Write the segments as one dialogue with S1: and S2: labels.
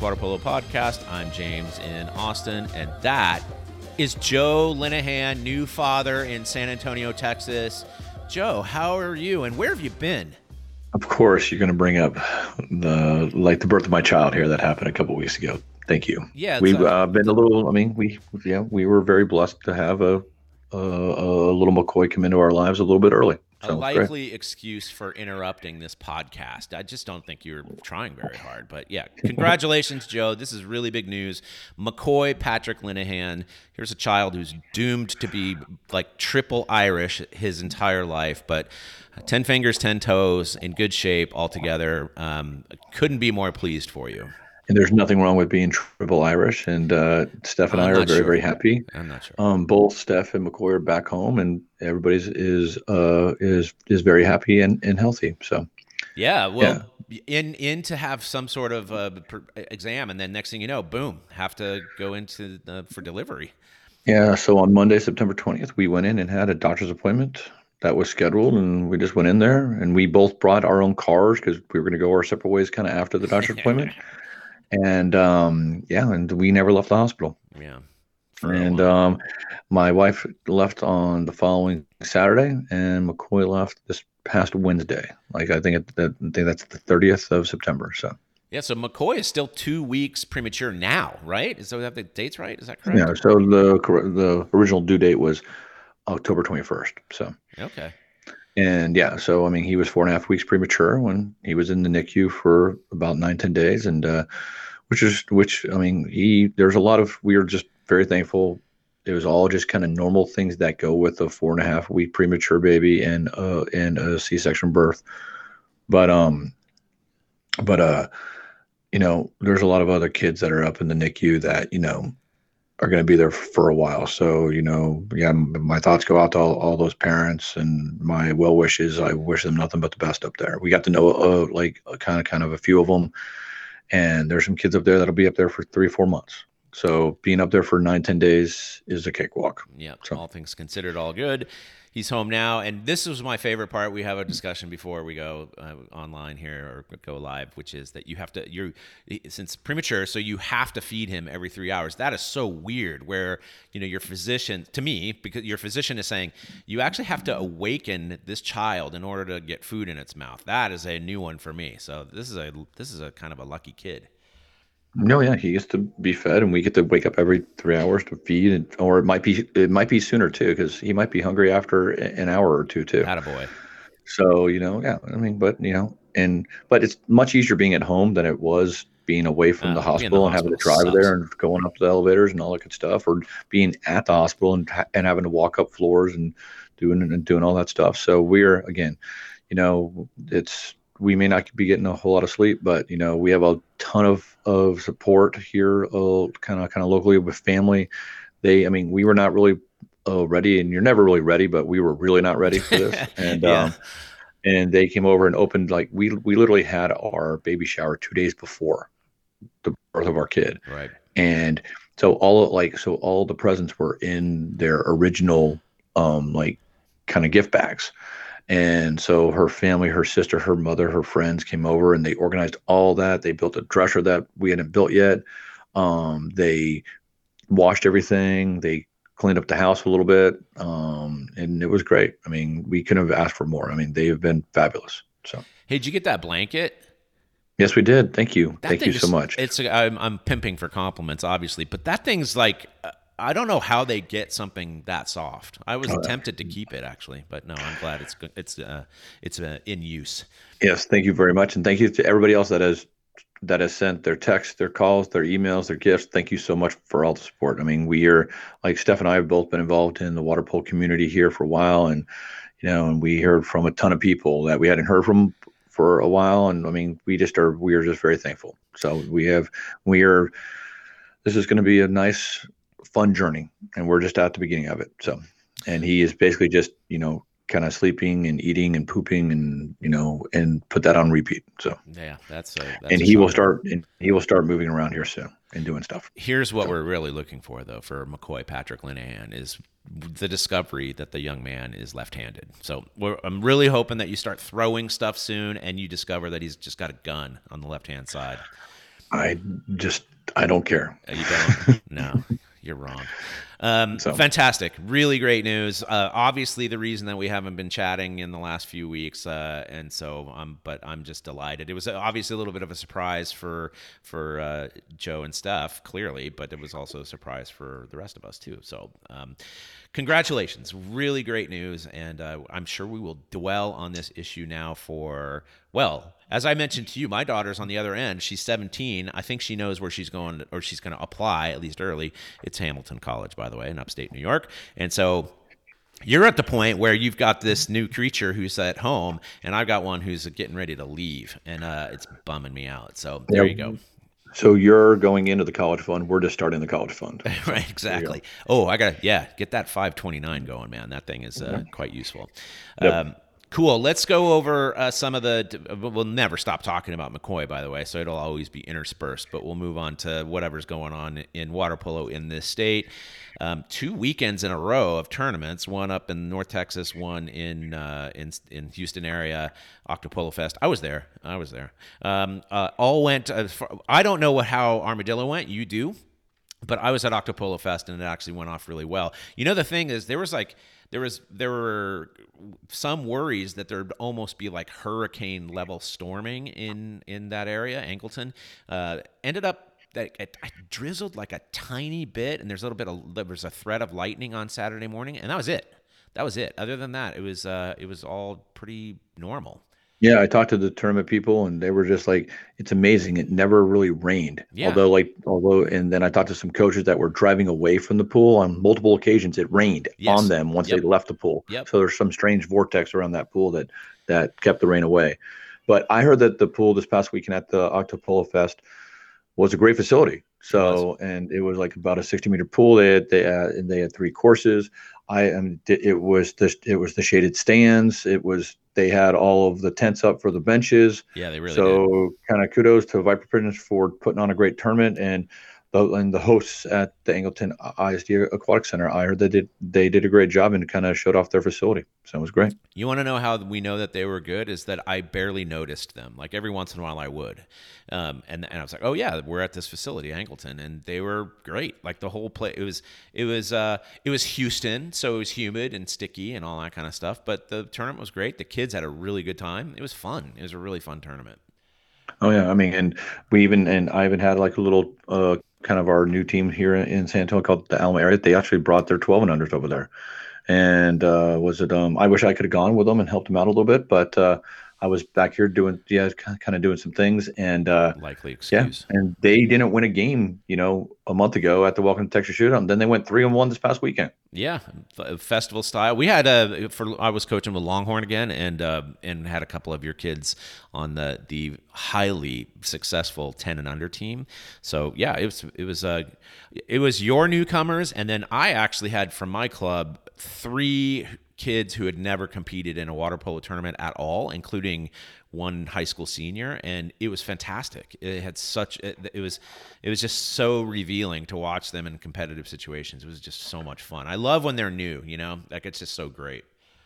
S1: Water Polo Podcast. I'm James in Austin, and that is Joe Linehan, new father in San Antonio, Texas. Joe, how are you, and where have you been?
S2: Of course, you're going to bring up the like the birth of my child here that happened a couple weeks ago. Thank you.
S1: Yeah,
S2: we've uh, been a little. I mean, we yeah we were very blessed to have a a, a little McCoy come into our lives a little bit early.
S1: A
S2: So great.
S1: likely excuse for interrupting this podcast. I just don't think you're trying very hard. But yeah, congratulations, Joe. This is really big news. McCoy Patrick Linehan. Here's a child who's doomed to be like triple Irish his entire life, but 10 fingers, 10 toes, in good shape altogether. Um, couldn't be more pleased for you.
S2: And there's nothing wrong with being triple Irish. And uh, Steph and
S1: I'm
S2: I are very
S1: sure.
S2: very happy.
S1: I'm not sure.
S2: Um, both Steph and McCoy are back home, and everybody's is uh is is very happy and, and healthy. So
S1: Yeah, well, in in to have some sort of uh, exam, and then next thing you know, boom, have to go into the, for delivery.
S2: Yeah, so on Monday, September 20th, we went in and had a doctor's appointment that was scheduled, and we just went in there, and we both brought our own cars because we were going to go our separate ways kind of after the doctor's appointment. And um, yeah, and we never left the hospital.
S1: Yeah.
S2: And um, my wife left on the following Saturday, and McCoy left this past Wednesday. Like I think it, that, I think that's the 30th of September. So
S1: yeah, so McCoy is still two weeks premature now, right? So we have the dates right? Is that correct?
S2: yeah, so the the original due date was October 21st. So.
S1: Okay.
S2: And yeah, so I mean, he was four and a half weeks premature when he was in the NICU for about nine, ten days, and uh, which is which I mean, he there's a lot of we are just very thankful. It was all just kind of normal things that go with a four and a half week premature baby and uh and a C-section birth, but um, but uh, you know, there's a lot of other kids that are up in the NICU that you know are going to be there for a while. So, you know, yeah, my thoughts go out to all, all those parents and my well wishes. I wish them nothing but the best up there. We got to know uh, like a kind of kind of a few of them, and there's some kids up there that'll be up there for three, four months. So being up there for nine, ten days is a cakewalk.
S1: Yeah,
S2: So-
S1: all things considered, all good. He's home now, and this was my favorite part. We have a discussion before we go uh, online here or go live, which is that you have to you're since premature, so you have to feed him every three hours. That is so weird. Where you know your physician, to me, because your physician is saying you actually have to awaken this child in order to get food in its mouth. That is a new one for me. So this is a this is a kind of a lucky kid.
S2: No, yeah, he gets to be fed, and we get to wake up every three hours to feed, and, or it might be it might be sooner too, because he might be hungry after an hour or two too.
S1: Attaboy.
S2: So, you know, yeah, I mean, but you know, and but it's much easier being at home than it was being away from
S1: Uh,
S2: the
S1: in the
S2: hospital and having to drive
S1: sucks.
S2: there and going up the elevators and all that good stuff, or being at the hospital and and having to walk up floors and doing and doing all that stuff. So we're again, you know, it's we may not be getting a whole lot of sleep, but you know, we have a ton of of support here, uh, kind of kind of locally with family. They, I mean, we were not really uh, ready, and you're never really ready, but we were really not ready for this, and
S1: Yeah.
S2: um, and they came over and opened like we we literally had our baby shower two days before the birth of our kid,
S1: Right.
S2: and so all of, like so all the presents were in their original um like kind of gift bags and so her family her sister her mother her friends came over and they organized all that. They built a dresser that we hadn't built yet. Um they washed everything. They cleaned up the house a little bit. Um and it was great. I mean we couldn't have asked for more. I mean they have been fabulous. So.
S1: Hey, did you get that blanket?
S2: yes we did. Thank you.
S1: That
S2: thank you so
S1: is-
S2: much.
S1: It's I'm, I'm pimping for compliments, obviously, but that thing's like uh, I don't know how they get something that soft. I was tempted to keep it actually, but no, I'm glad it's it's uh, it's uh, in use.
S2: Yes, thank you very much, and thank you to everybody else that has that has sent their texts, their calls, their emails, their gifts. Thank you so much for all the support. I mean, we are like Steph and I have both been involved in the water polo community here for a while, and you know, and we heard from a ton of people that we hadn't heard from for a while, and I mean, we just are we are just very thankful. So we have we are. This is going to be a nice, fun journey, and we're just at the beginning of it. So, and he is basically just you know kind of sleeping and eating and pooping and you know and put that on repeat so
S1: Yeah, that's a, that's
S2: and he will start and he will start moving around here soon and doing stuff
S1: Here's what we're really looking for, though, for McCoy Patrick Linehan is the discovery that the young man is left-handed. So we're, I'm really hoping that you start throwing stuff soon, and you discover that he's just got a gun on the left-hand side.
S2: I just I don't care.
S1: You don't? no, you're wrong. Um, so. Fantastic. Really great news. Uh, obviously, the reason that we haven't been chatting in the last few weeks, uh, and so, um, but I'm just delighted. It was obviously a little bit of a surprise for for uh, Joe and Steph, clearly, but it was also a surprise for the rest of us too. So, um, congratulations. Really great news, and uh, I'm sure we will dwell on this issue now for well as I mentioned to you, my daughter's on the other end. She's 17. I think she knows where she's going or she's going to apply, at least early. It's Hamilton College, by the way, in upstate New York. And so you're at the point where you've got this new creature who's at home, and I've got one who's getting ready to leave, and uh, it's bumming me out. So there you go.
S2: So you're going into the college fund. We're just starting the college fund.
S1: right, exactly. Oh, I got to, yeah, get that 529 going, man. That thing is uh, quite useful. Yep. Um, Cool. Let's go over uh, some of the. We'll never stop talking about McCoy, by the way, so it'll always be interspersed. But we'll move on to whatever's going on in water polo in this state. Um, two weekends in a row of tournaments. One up in North Texas, one in uh, in in Houston area. Octopolo Fest. I was there. I was there. Um, uh, all went. Far, I don't know what how Armadillo went. You do, but I was at Octopolo Fest and it actually went off really well. You know, the thing is, there was like there was there were some worries that there'd almost be like hurricane level storming in in that area. Angleton uh, ended up that it, it, drizzled like a tiny bit, and there's a little bit of there was a threat of lightning on Saturday morning, and that was it. That was it. Other than that, it was uh, it was all pretty normal.
S2: Yeah, I talked to the tournament people, and they were just like, "It's amazing. It never really rained." Yeah. Although, like, although, and then I talked to some coaches that were driving away from the pool on multiple occasions. It rained yes. on them once yep. they left the pool. Yep. So there's some strange vortex around that pool that that kept the rain away. But I heard that the pool this past weekend at the Octopolo Fest was a great facility. So, and it was like about a 60 meter pool. They had, they had, and they had three courses. I am. It was the it was the shaded stands. It was they had all of the tents up for the benches.
S1: Yeah, they really.
S2: So kind of kudos to Viper Pigeons for putting on a great tournament and the and the hosts at the Angleton ISD Aquatic Center. I heard they did they did a great job and kind of showed off their facility. So it was great.
S1: You want to know how we know that they were good? Is that I barely noticed them. Like every once in a while I would, um, and and I was like, oh yeah, we're at this facility, Angleton, and they were great. Like the whole play, it was it was uh, it was Houston, so it was humid and sticky and all that kind of stuff. But the tournament was great. The kids had a really good time. It was fun. It was a really fun tournament.
S2: Oh yeah, I mean, and we even and I even had like a little uh, kind of our new team here in San Antonio called the Alma area. They actually brought their 12 and unders over there, and uh, was it? Um, I wish I could have gone with them and helped them out a little bit, but uh, I was back here doing yeah, kind of doing some things, and uh,
S1: likely excuse.
S2: Yeah, and they didn't win a game, you know, a month ago at the Welcome to Texas Shootout. Then they went three and one this past weekend.
S1: Yeah, festival style. We had a for I was coaching with Longhorn again, and uh, and had a couple of your kids on the the highly successful ten and under team. So yeah, it was it was uh it was your newcomers, and then I actually had from my club three kids who had never competed in a water polo tournament at all, including one high school senior, and it was fantastic. It had such it, it, was it was just so revealing to watch them in competitive situations. It was just so much fun. I love when they're new, you know, like it's just so great.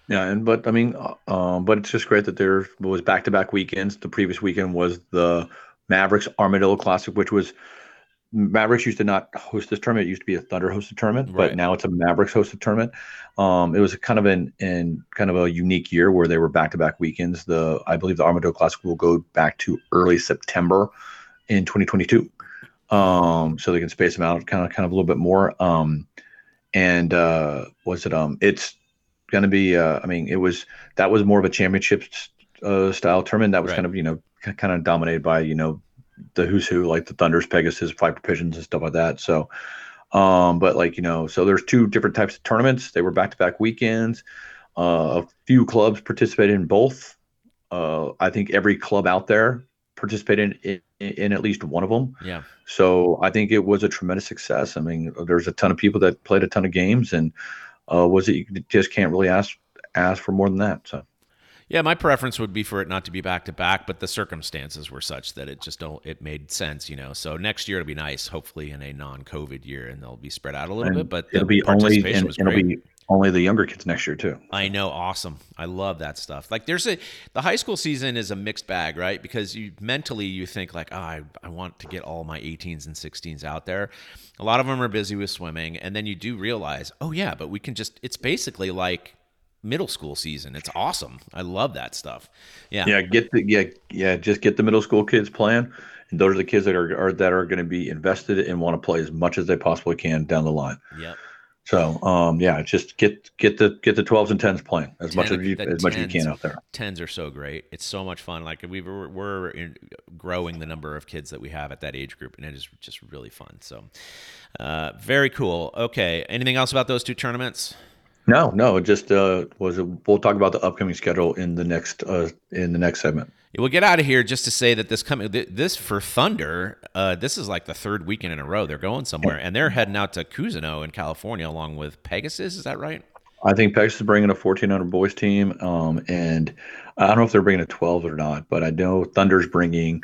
S2: Yeah, and but I mean, uh, um, but it's just great that there was back to back weekends. The previous weekend was the Mavericks Armadillo Classic, which was Mavericks used to not host this tournament. It used to be a Thunder hosted tournament, right. but now it's a Mavericks hosted tournament. Um, it was kind of an in kind of a unique year where they were back to back weekends. The I believe the Armadillo Classic will go back to early September in 2022, um, so they can space them out kind of kind of a little bit more. Um, and uh, was it um it's going to be uh, I mean it was that was more of a championship uh, style tournament that was right. kind of you know kind of dominated by you know the who's who, like the Thunders, Pegasus, Viper Pigeons, and stuff like that. So, um, but like you know, so there's two different types of tournaments. They were back to back weekends. Uh, a few clubs participated in both. Uh, I think every club out there participated in, in, in, at least one of them.
S1: Yeah.
S2: So I think it was a tremendous success. I mean, there's a ton of people that played a ton of games, and uh, was it you just can't really ask ask for more than that. So.
S1: Yeah, my preference would be for it not to be back to back, but the circumstances were such that it just don't it made sense, you know. So next year it'll be nice, hopefully in a non-COVID year, and they'll be spread out a little and bit. But
S2: it'll be only and, it'll be only the younger kids next year too.
S1: I know, awesome. I love that stuff. Like there's a the high school season is a mixed bag, right? Because you mentally you think like, oh, I, I want to get all my 18s and 16s out there. A lot of them are busy with swimming, and then you do realize, oh yeah, but we can just it's basically like middle school season. It's awesome. I love that stuff. Yeah.
S2: Yeah, get the yeah, yeah, just get the middle school kids playing. And those are the kids that are, are that are going to be invested and want to play as much as they possibly can down the line.
S1: Yep.
S2: So um, yeah, just get get the get the twelves and tens playing as much as you as much as you can out there.
S1: Tens are so great. It's so much fun. Like we we're, we're in, growing the number of kids that we have at that age group, and it is just really fun. So uh, very cool. Okay, anything else about those two tournaments?
S2: No, no, just uh, was a, we'll talk about the upcoming schedule in the next uh, in the next segment.
S1: We'll get out of here just to say that this coming this for Thunder, uh, this is like the third weekend in a row they're going somewhere, and they're heading out to Cousino in California along with Pegasus. Is that right?
S2: I think Pegasus is bringing a 1400 boys team, um, and I don't know if they're bringing a 12 or not, but I know Thunder's bringing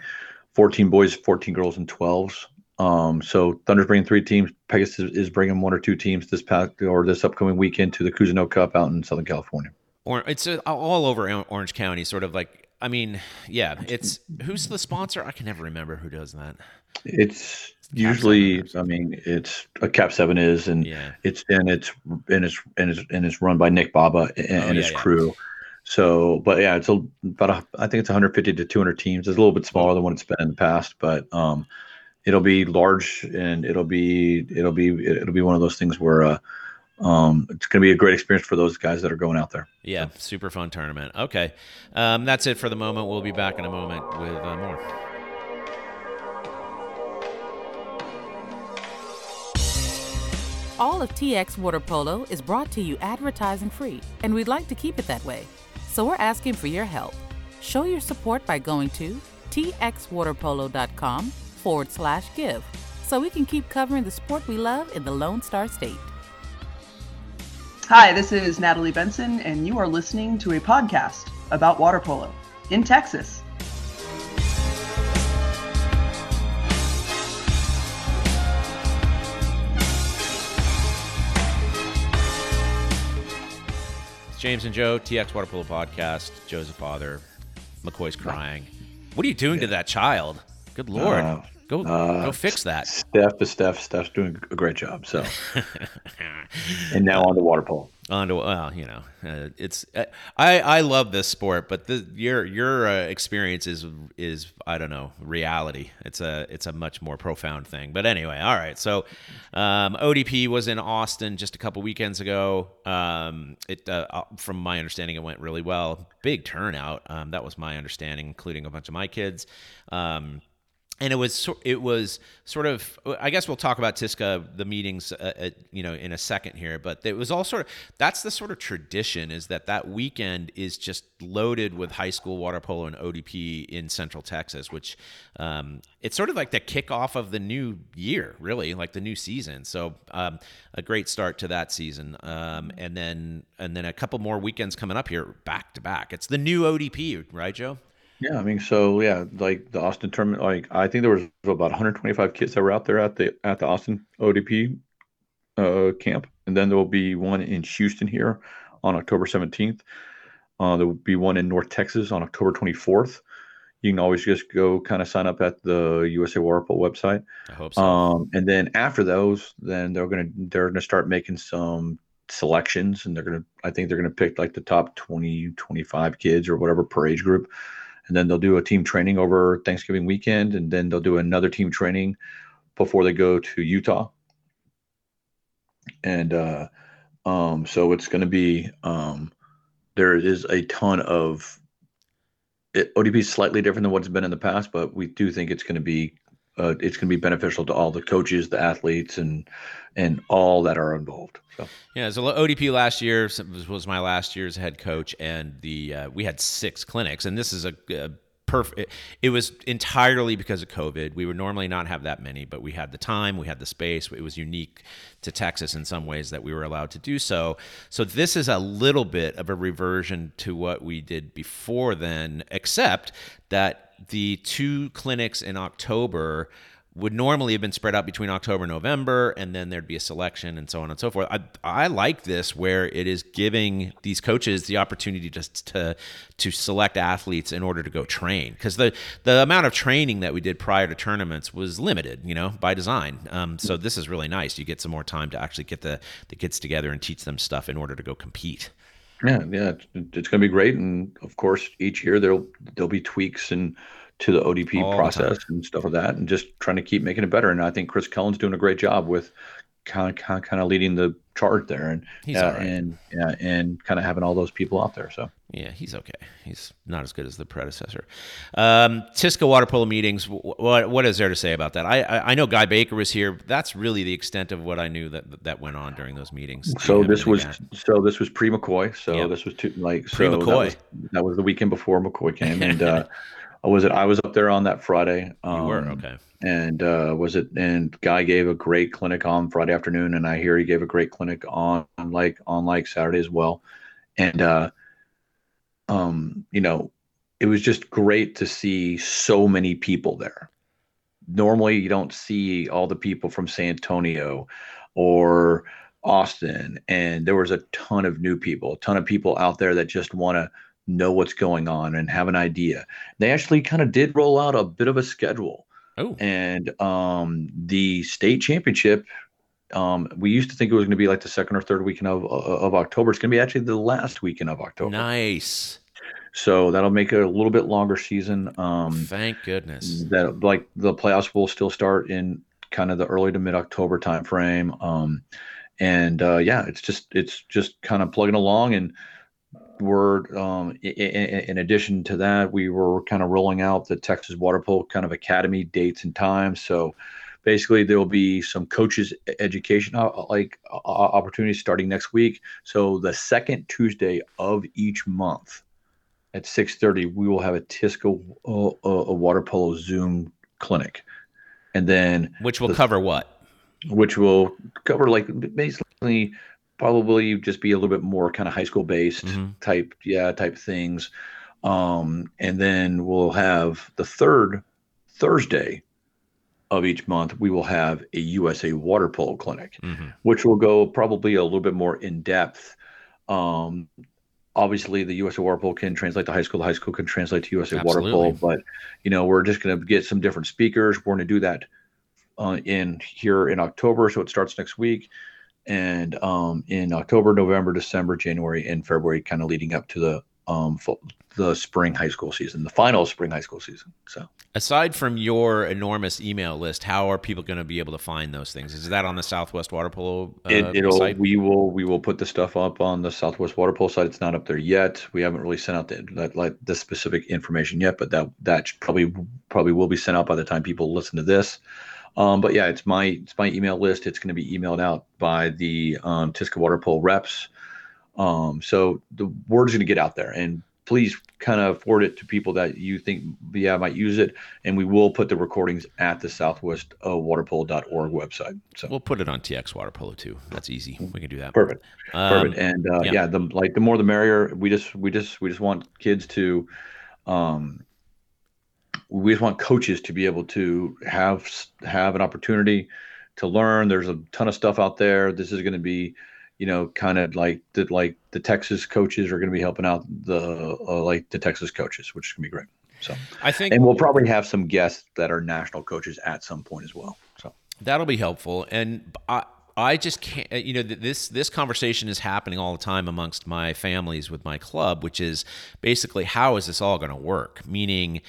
S2: 14 boys, 14 girls, and 12s. Um, so Thunder's bringing three teams. Pegasus is bringing one or two teams this past or this upcoming weekend to the Cousino Cup out in Southern California.
S1: Or it's all over Orange County, sort of like. I mean, yeah, it's who's the sponsor? I can never remember who does that.
S2: It's usually, I mean, it's a KAP7 is, and yeah. it's and it's and it's and it's and it's run by Nick Baba and, oh, and his crew. Yeah. So, but yeah, it's a, about a, I think it's 150 to 200 teams. It's a little bit smaller than what it's been in the past, but um, it'll be large and it'll be it'll be it'll be one of those things where uh, um, it's going to be a great experience for those guys that are going out there.
S1: Yeah, super fun tournament. Okay, um, that's it for the moment. We'll be back in a moment with uh, more.
S3: All of TX Water Polo is brought to you advertising free, and we'd like to keep it that way. So we're asking for your help. Show your support by going to txwaterpolo.com forward slash give so we can keep covering the sport we love in the Lone Star State.
S4: Hi, this is Natalie Benson, and you are listening to a podcast about water polo in Texas.
S1: It's James and Joe, TX Water Polo Podcast. Joe's a father. McCoy's crying. What are you doing yeah. to that child? Good lord. Uh, Go uh, go fix that.
S2: Steph is Steph. Steph's doing a great job. So, and now on the water polo.
S1: On to well, you know, uh, it's uh, I I love this sport, but the, your your uh, experience is is I don't know reality. It's a it's a much more profound thing. But anyway, all right. So, um, ODP was in Austin just a couple weekends ago. Um, it uh, uh, from my understanding, it went really well. Big turnout. Um, that was my understanding, including a bunch of my kids. Um, and it was it was sort of I guess we'll talk about TISCA the meetings uh, at, you know in a second here, but it was all sort of that's the sort of tradition is that that weekend is just loaded with high school water polo and ODP in Central Texas, which um, it's sort of like the kickoff of the new year, really like the new season. So um, a great start to that season, um, and then and then a couple more weekends coming up here back to back. It's the new ODP, right, Joe?
S2: Yeah, I mean, so yeah, like the Austin tournament, like I think there was about 125 kids that were out there at the at the Austin ODP uh, camp, and then there will be one in Houston here on October 17th. Uh, there will be one in North Texas on October 24th. You can always just go kind of sign up at the USA Water Polo website.
S1: I hope so.
S2: Um, and then after those, then they're gonna they're gonna start making some selections, and they're gonna I think they're gonna pick like the top 20 25 kids or whatever per age group and then they'll do a team training over Thanksgiving weekend, and then they'll do another team training before they go to Utah. And uh, um, so it's going to be um, there is a ton of ODP is slightly different than what's been in the past, but we do think it's going to be uh, it's going to be beneficial to all the coaches, the athletes, and and all that are involved. So
S1: yeah, so ODP last year was my last year's head coach, and the uh, we had six clinics, and this is a, a perfect. It was entirely because of COVID. We would normally not have that many, but we had the time, we had the space. It was unique to Texas in some ways that we were allowed to do so. So this is a little bit of a reversion to what we did before then, except that the two clinics in October would normally have been spread out between October and November, and then there'd be a selection and so on and so forth. I, I like this where it is giving these coaches the opportunity just to to select athletes in order to go train because the the amount of training that we did prior to tournaments was limited, you know, by design. Um, so this is really nice. You get some more time to actually get the the kids together and teach them stuff in order to go compete.
S2: Yeah, yeah, it's, it's going to be great, and of course, each year there'll there'll be tweaks and to the ODP All process the and stuff like that, and just trying to keep making it better. And I think Chris Cullen's doing a great job with kind of kind of leading the chart there, and uh, right. and yeah, and kind of having all those people out there. So
S1: yeah, he's okay. He's not as good as the predecessor. Um, TISCA water polo meetings. What what is there to say about that? I, I, I know Guy Baker was here. That's really the extent of what I knew that that went on during those meetings.
S2: So this was so this was pre McCoy. So yep. this was too, like pre McCoy. That was, that was, the weekend before McCoy came, and uh, was it? I was up there on that Friday.
S1: Um, you were um, okay.
S2: And uh, was it? And Guy gave a great clinic on Friday afternoon, and I hear he gave a great clinic on, on like on like Saturday as well. And uh, um, you know, it was just great to see so many people there. Normally, you don't see all the people from San Antonio or Austin, and there was a ton of new people, a ton of people out there that just want to know what's going on and have an idea. They actually kind of did roll out a bit of a schedule.
S1: Oh.
S2: And um, the state championship, um, we used to think it was going to be like the second or third weekend of, of October. It's going to be actually the last weekend of October.
S1: Nice.
S2: So that'll make it a little bit longer season. Um,
S1: Thank goodness.
S2: That like the playoffs will still start in kind of the early to mid October timeframe. Um, and uh, yeah, it's just it's just kind of plugging along and we're um, in, in, addition to that, we were kind of rolling out the Texas Water Polo kind of academy dates and times. So basically, there will be some coaches education uh, like uh, opportunities starting next week. So the second Tuesday of each month at 6:30, we will have a TISCA uh, a water polo Zoom clinic, and then
S1: which will the, cover what?
S2: Which will cover like basically probably just be a little bit more kind of high school based mm-hmm. type yeah type things um, and then we'll have the third thursday of each month we will have a usa water polo clinic mm-hmm. which will go probably a little bit more in depth um, obviously the usa water polo can translate to high school the high school can translate to usa Absolutely. water polo but you know we're just going to get some different speakers we're going to do that uh, in here in october so it starts next week and um, in October, November, December, January, and February, kind of leading up to the um, the spring high school season, the final spring high school season. So,
S1: aside from your enormous email list, how are people going to be able to find those things? Is that on the Southwest Water Polo uh,
S2: it, will site? We will we will put the stuff up on the Southwest Water Polo site. It's not up there yet. We haven't really sent out the that, like the specific information yet, but that that probably probably will be sent out by the time people listen to this. Um, but yeah, it's my it's my email list. It's going to be emailed out by the um, TISCA Water Polo reps. Um, so the word is going to get out there, and please kind of forward it to people that you think yeah might use it, and we will put the recordings at the Southwest uh, Waterpolo.org website. So
S1: we'll put it on TX Water Polo too. That's easy. We can do that.
S2: Perfect. Um, Perfect. And uh, yeah. yeah, the like the more the merrier. We just we just we just want kids to um, we just want coaches to be able to have have an opportunity to learn. There's a ton of stuff out there. This is going to be, you know, kind of like the like the Texas coaches are going to be helping out the uh, like the Texas coaches, which is going to be great. So
S1: I think,
S2: and we'll probably have some guests that are national coaches at some point as well. So
S1: that'll be helpful. And I, I just can't. You know, this this conversation is happening all the time amongst my families with my club, which is basically how is this all going to work? Meaning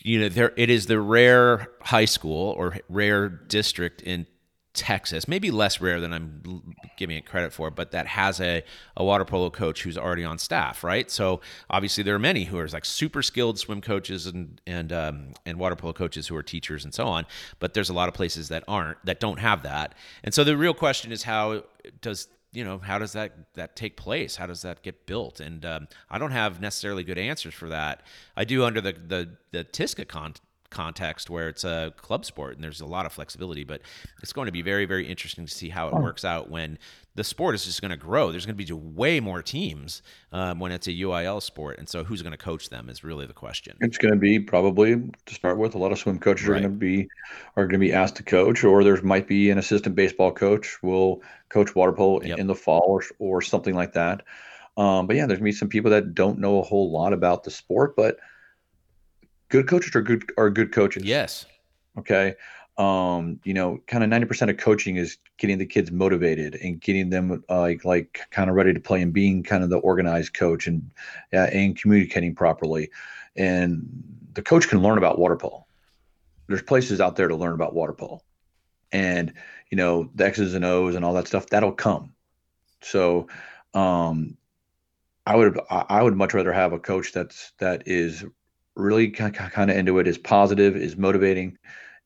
S1: you know there it is the rare high school or rare district in Texas, maybe less rare than I'm giving it credit for, but that has a, a water polo coach who's already on staff, right? So obviously there are many who are like super skilled swim coaches and and um, and water polo coaches who are teachers and so on, but there's a lot of places that aren't that don't have that, and so the real question is how does you know how does that that take place? How does that get built? And um, i don't have necessarily good answers for that. I do under the the, the tisca con- context where it's a club sport and there's a lot of flexibility. But it's going to be very, very interesting to see how it works out when the sport is just going to grow. There's going to be way more teams um, when it's a UIL sport, and so who's going to coach them is really the question.
S2: It's going to be probably to start with. A lot of swim coaches
S1: Right.
S2: are going to be are going to be asked to coach, or there might be an assistant baseball coach will coach water polo in-
S1: Yep.
S2: in the fall or or something like that. Um, but yeah, there's going to be some people that don't know a whole lot about the sport, but good coaches are good are good coaches.
S1: Yes,
S2: Okay. Um, you know, kind of 90% of coaching is getting the kids motivated and getting them uh, like like kind of ready to play and being kind of the organized coach and uh, and communicating properly. And the coach can learn about water polo. There's places out there to learn about water polo. And you know, the X's and O's and all that stuff that'll come. So, um I would I would much rather have a coach that's that is really kind of into it, is positive, is motivating,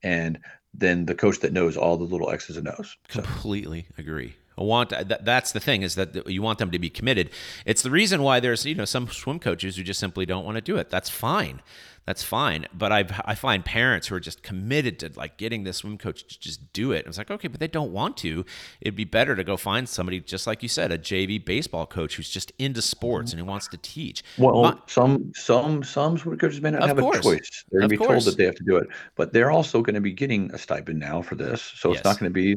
S2: and then the coach that knows all the little X's and O's. So,
S1: completely agree. I want that, that's the thing is that you want them to be committed. It's the reason why there's you know some swim coaches who just simply don't want to do it. That's fine. That's fine. But I I find parents who are just committed to like getting the swim coach to just do it. I was like, okay, but they don't want to. It'd be better to go find somebody just like you said, a JV baseball coach who's just into sports and who wants to teach.
S2: well, some some some swim coaches may not have
S1: course.
S2: a choice. They're going to be
S1: course.
S2: told that they have to do it, but they're also going to be getting a stipend now for this. So
S1: Yes.
S2: it's not going to be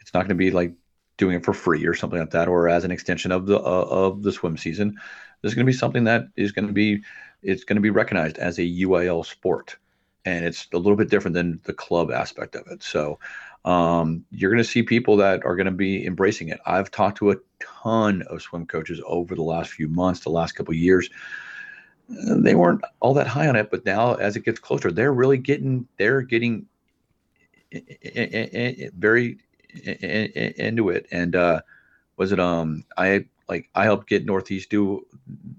S2: it's not going to be like doing it for free or something like that, or as an extension of the uh, of the swim season. There's going to be something that is going to be it's going to be recognized as a UIL sport, and it's a little bit different than the club aspect of it. So um, you're going to see people that are going to be embracing it. I've talked to a ton of swim coaches over the last few months, the last couple years. They weren't all that high on it, but now as it gets closer, they're really getting they're getting i- i- i- very i- i- i- into it. And uh, was it um I like I helped get Northeast do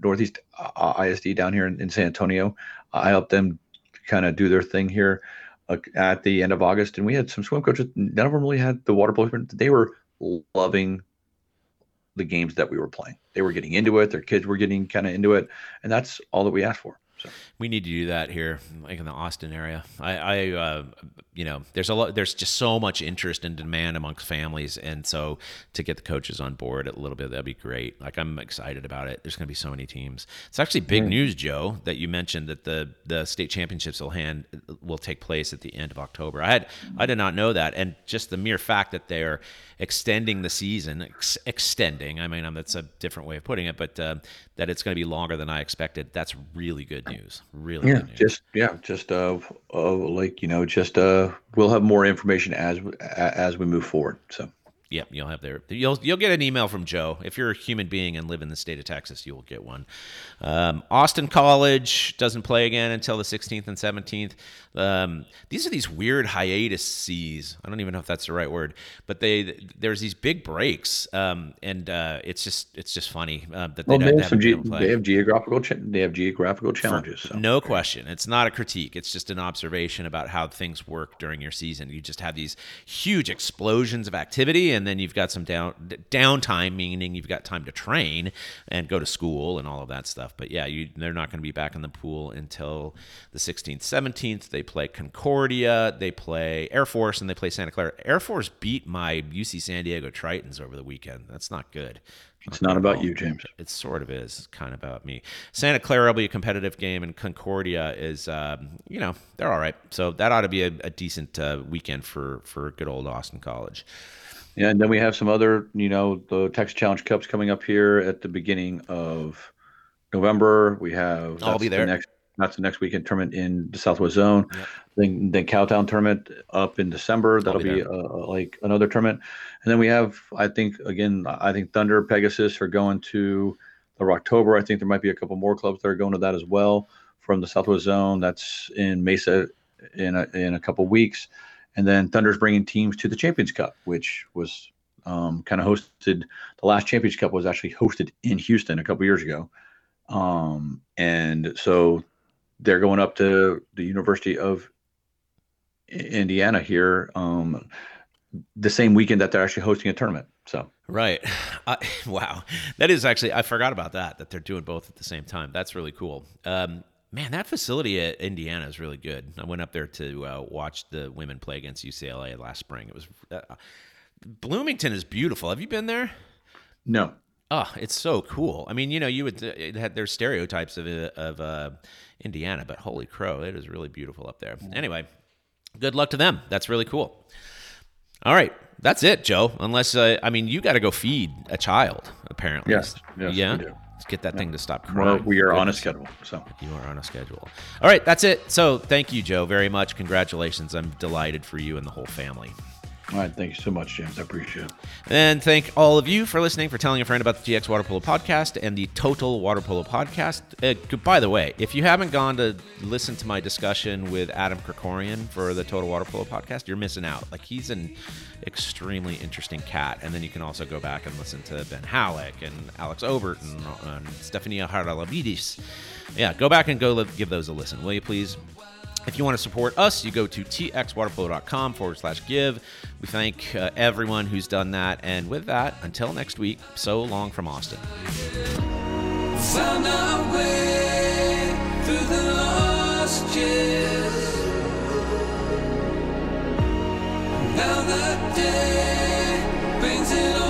S2: Northeast uh, ISD down here in, in San Antonio. I helped them kind of do their thing here uh, at the end of August, and we had some swim coaches. None of them really had the water polo. They were loving the games that we were playing. They were getting into it. Their kids were getting kind of into it, and that's all that we asked for. So
S1: We need to do that here, like in the Austin area. I, I uh, you know, there's a lot, there's just so much interest and demand amongst families, and so to get the coaches on board a little bit, that'd be great. Like I'm excited about it. There's going to be so many teams. It's actually big news, Joe, that you mentioned that the the state championships will hand will take place at the end of October. I had I did not know that, and just the mere fact that they're extending the season, ex- extending. I mean, um, that's a different way of putting it, but uh, that it's going to be longer than I expected. That's really good news. Really
S2: yeah,
S1: news.
S2: just yeah, just uh, uh, like you know, just uh, we'll have more information as as we move forward. So
S1: Yep, you'll have there. you'll you'll get an email from Joe. If you're a human being and live in the state of Texas, you will get one. Um, Austin College doesn't play again until the 16th and 17th. Um, these are these weird hiatuses. I don't even know if that's the right word, but they there's these big breaks, um, and uh, it's just it's just funny uh, that they
S2: well,
S1: don't
S2: they have, some ge- they have geographical cha- they have geographical challenges. So.
S1: No question. It's not a critique. It's just an observation about how things work during your season. You just have these huge explosions of activity, and then you've got some down downtime, meaning you've got time to train and go to school and all of that stuff. But yeah, you, they're not going to be back in the pool until the 16th, 17th. They play Concordia, they play Air Force, and they play Santa Clara. Air Force beat my UC San Diego Tritons over the weekend. That's not good.
S2: It's not about you, James.
S1: It sort of is kind of about me. Santa Clara will be a competitive game, and Concordia is, um, you know, they're all right. So that ought to be a, a decent uh, weekend for for good old Austin College.
S2: Yeah, and then we have some other, you know, the Texas Challenge Cups coming up here at the beginning of November. We have
S1: I'll be
S2: the
S1: there.
S2: next that's the next weekend tournament in the Southwest Zone.
S1: Yep.
S2: Then then Cowtown tournament up in December. That'll
S1: be
S2: be, uh, like another tournament. And then we have, I think, again, I think Thunder, Pegasus are going to the October. I think there might be a couple more clubs that are going to that as well from the Southwest Zone. That's in Mesa in a, in a couple weeks. And then Thunder's bringing teams to the Champions Cup, which was um, kind of hosted. The last Champions Cup was actually hosted in Houston a couple years ago. Um, and so they're going up to the University of Indiana here um, the same weekend that they're actually hosting a tournament. So
S1: Right. I, wow. That is actually I forgot about that that they're doing both at the same time. That's really cool. Um, man, that facility at Indiana is really good. I went up there to uh, watch the women play against UCLA last spring. It was uh, Bloomington is beautiful. Have you been there?
S2: No.
S1: Oh, it's so cool. I mean, you know, you would it had there's stereotypes of uh, of uh, Indiana, but holy crow, it is really beautiful up there. Anyway, good luck to them. That's really cool. All right, that's it, Joe. Unless uh, I mean, you got to go feed a child. Apparently,
S2: Yes, yes,
S1: yeah. Let's get that thing to stop
S2: Well,
S1: crying.
S2: we are on a schedule. So
S1: You are on a schedule. All right, that's it. So thank you, Joe, very much. Congratulations. I'm delighted for you and the whole family.
S2: All right, thank you so much, James. I appreciate it.
S1: And thank all of you for listening, for telling a friend about the TX Water Polo podcast and the Total Water Polo podcast. Uh, by the way, if you haven't gone to listen to my discussion with Adam Krikorian for the Total Water Polo podcast, you're missing out. Like he's an extremely interesting cat. And then you can also go back and listen to Ben Hallock and Alex Obert and, and Stefania. Yeah, go back and go li- give those a listen, will you please? If you want to support us, you go to txwaterpolo.com forward slash give. We thank uh, everyone who's done that. And with that, until next week, so long from Austin.
S5: found our way through the lost years. Now the day brings it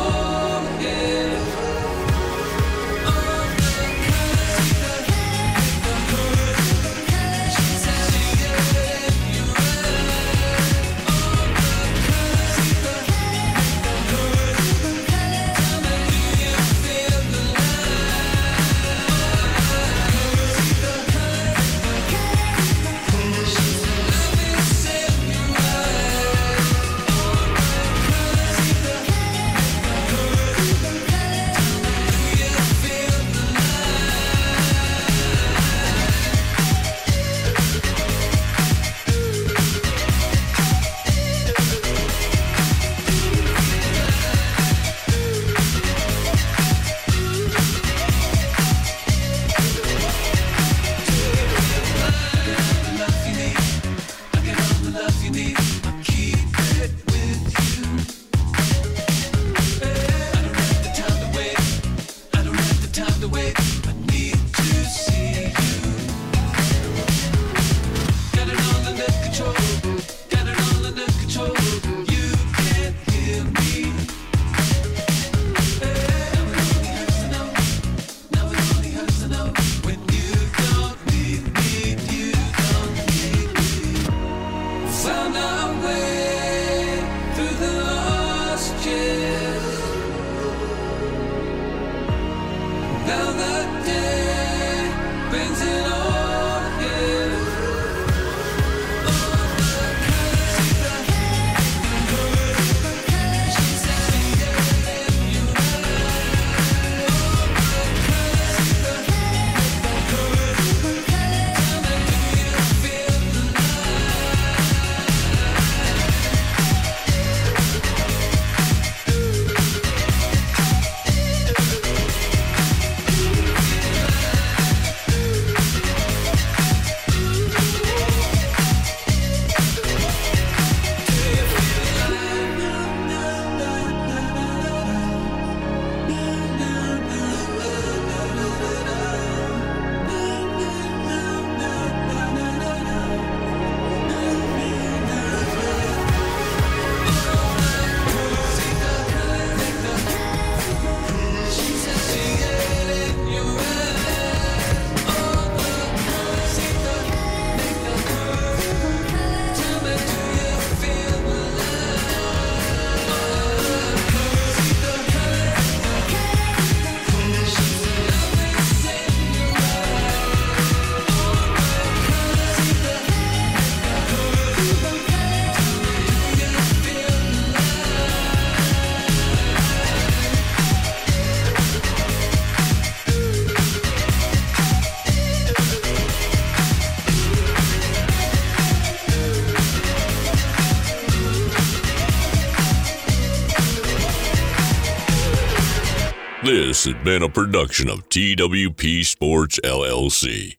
S5: Now the day brings
S6: has been a production of TWP Sports LLC.